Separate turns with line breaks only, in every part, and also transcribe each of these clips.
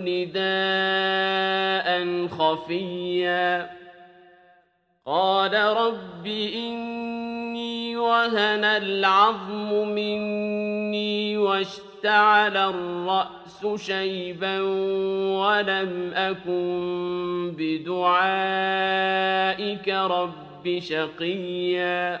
نداء خفيا. قال رب إني وهن العظم مني واشتعل الرأس شيبا ولم أكن بدعائك رب شقيا.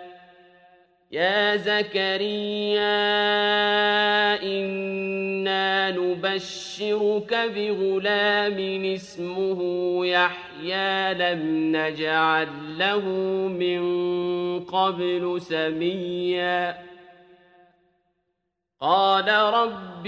يا زكريا إنا نبشرك بغلام اسمه يحيى لم نجعل له من قبل سميا. قال رب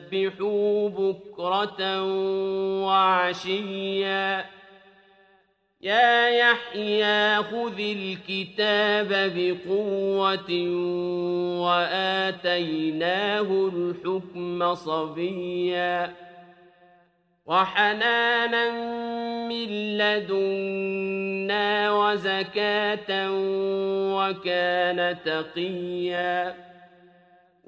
بكرة وعشيا. يا يحيى خذ الكتاب بقوة وآتيناه الحكم صبيا. وحنانا من لدنا وزكاة وكان تقيا.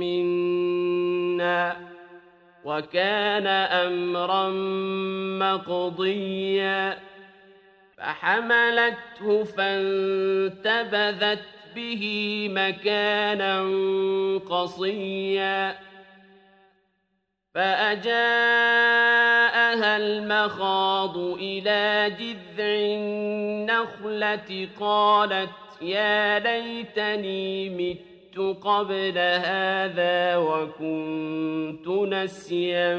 منا وكان أمرا مقضيا فحملته فانتبذت به مكانا قصيا فأجاءها المخاض إلى جذع النخلة قالت يا ليتني مت قبل هذا وكنت نسيا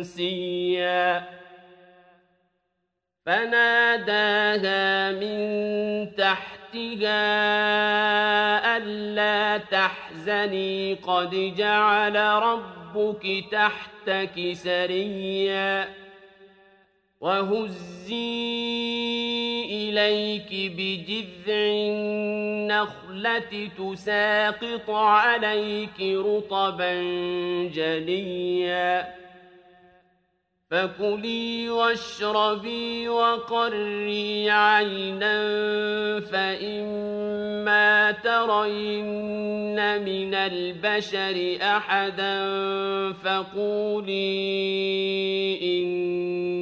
منسيا. فناداها من تحتها ألا تحزني. قد جعل ربك تحتك سريا. وهزي إليك بجذع النخلة تساقط عليك رطبا جليا فكلي واشربي وقري عينا فإما ترين من البشر أحدا فقولي إني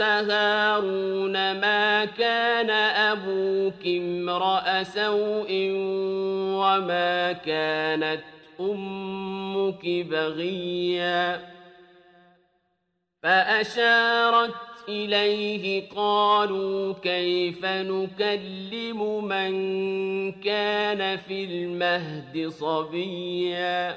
هارون ما كان أبوك امرأ سوء وما كانت أمك بغيا فأشارت إليه قالوا كيف نكلم من كان في المهد صبيا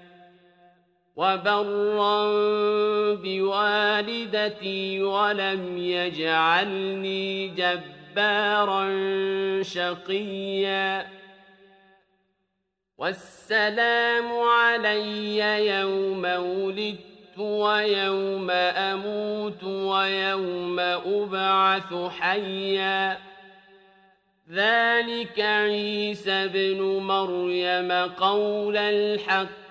وبرا بوالدتي ولم يجعلني جبارا شقيا. والسلام علي يوم ولدت ويوم أموت ويوم أبعث حيا. ذلك عيسى بن مريم قول الحق.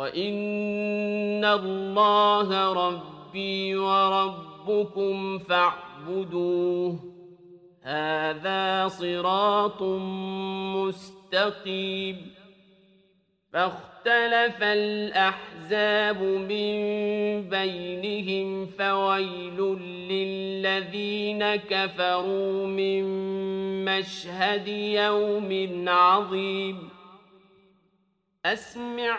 وإن الله ربي وربكم فاعبدوه هذا صراط مستقيم فاختلف الأحزاب من بينهم فويل للذين كفروا من مشهد يوم عظيم أسمع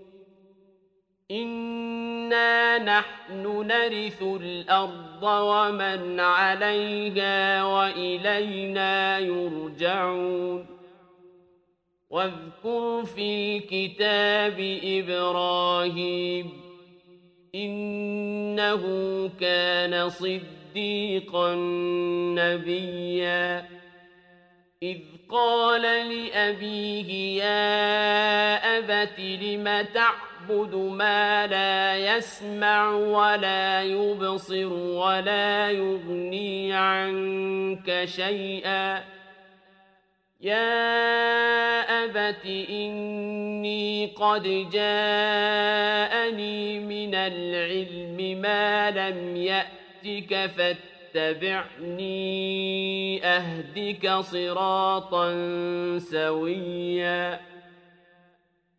إنا نحن نرث الأرض ومن عليها وإلينا يرجعون واذكر في الكتاب إبراهيم إنه كان صديقا نبيا إذ قال لأبيه يا أبت لم تعبد ما لا يسمع ولا يبصر ولا يغني عنك شيئا. يا أبت إني قد جاءني من العلم ما لم يأتك فاتبعني أهدك صراطا سويا.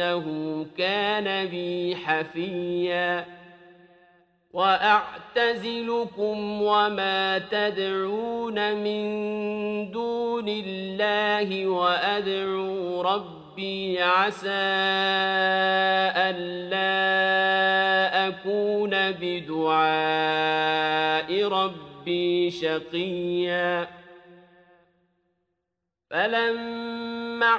إنه كان بي حفيا. وأعتزلكم وما تدعون من دون الله وأدعو ربي عسى ألا أكون بدعاء ربي شقيا. فلما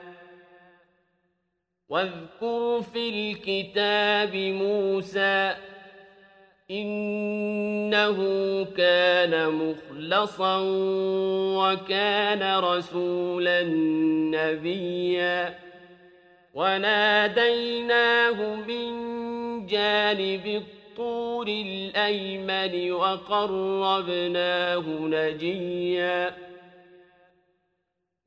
واذكر في الكتاب موسى إنه كان مخلصا وكان رسولا نبيا. وناديناه من جانب الطور الأيمن وقربناه نجيا.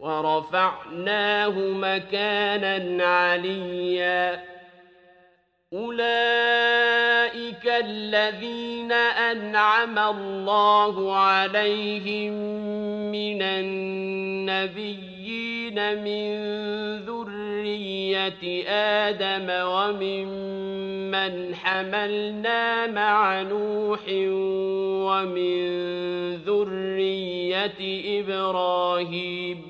ورفعناه مكانا عليا. أولئك الذين أنعم الله عليهم من النبيين من ذرية آدم وممن حملنا مع نوح ومن ذرية إبراهيم.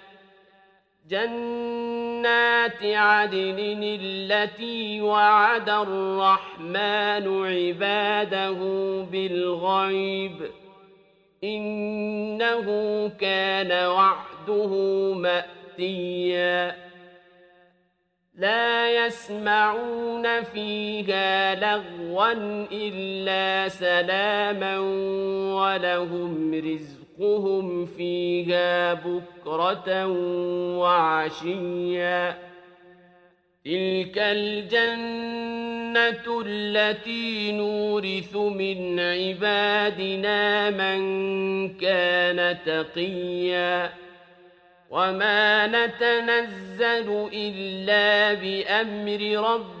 جنات عدن التي وعد الرحمن عباده بالغيب إنه كان وعده مأتيا. لا يسمعون فيها لغوا إلا سلاما ولهم رزق رزقهم فيها بكرة وعشيا. تلك الجنة التي نورث من عبادنا من كان تقيا. وما نتنزل إلا بأمر ربنا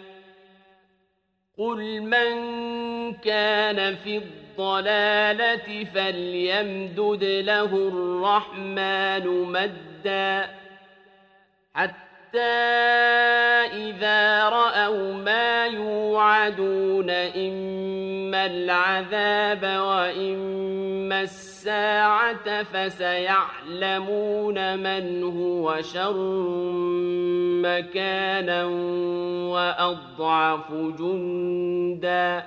قل من كان في الضلالة فليمدد له الرحمن مدا حتى إذا رأوا ما يوعدون إما العذاب وإما الساعة فسيعلمون من هو شر مكانا وأضعف جندا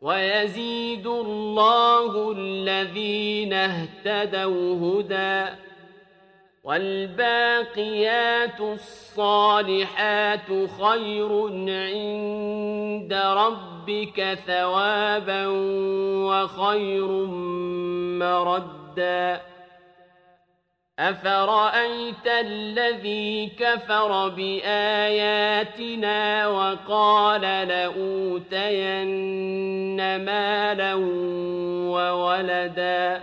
ويزيد الله الذين اهتدوا هدى والباقيات الصالحات خير عند ربك ثوابا وخير مردا. أفرأيت الذي كفر بآياتنا وقال لأوتين مالا وولدا؟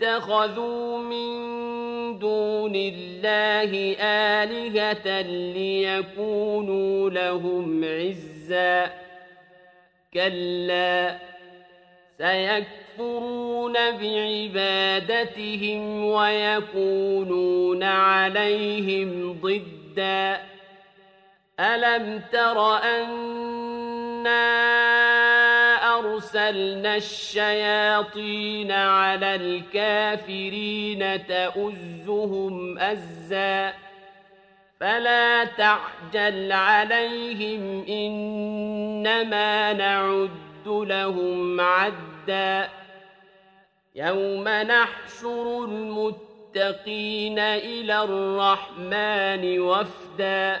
واتخذوا من دون الله آلهة ليكونوا لهم عزا. كلا سيكفرون بعبادتهم ويكونون عليهم ضدا. ألم تر أَنَّا أرسلنا الشياطين على الكافرين تؤزهم أزا. فلا تعجل عليهم إنما نعد لهم عدا. يوم نحشر المتقين إلى الرحمن وفداً.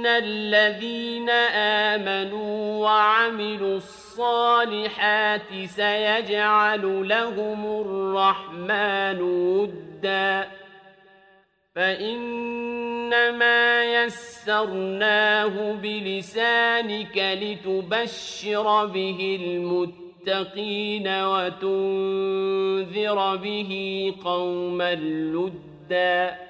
إن الذين آمنوا وعملوا الصالحات سيجعل لهم الرحمن ودا فإنما يسرناه بلسانك لتبشر به المتقين وتنذر به قوما لُدًّا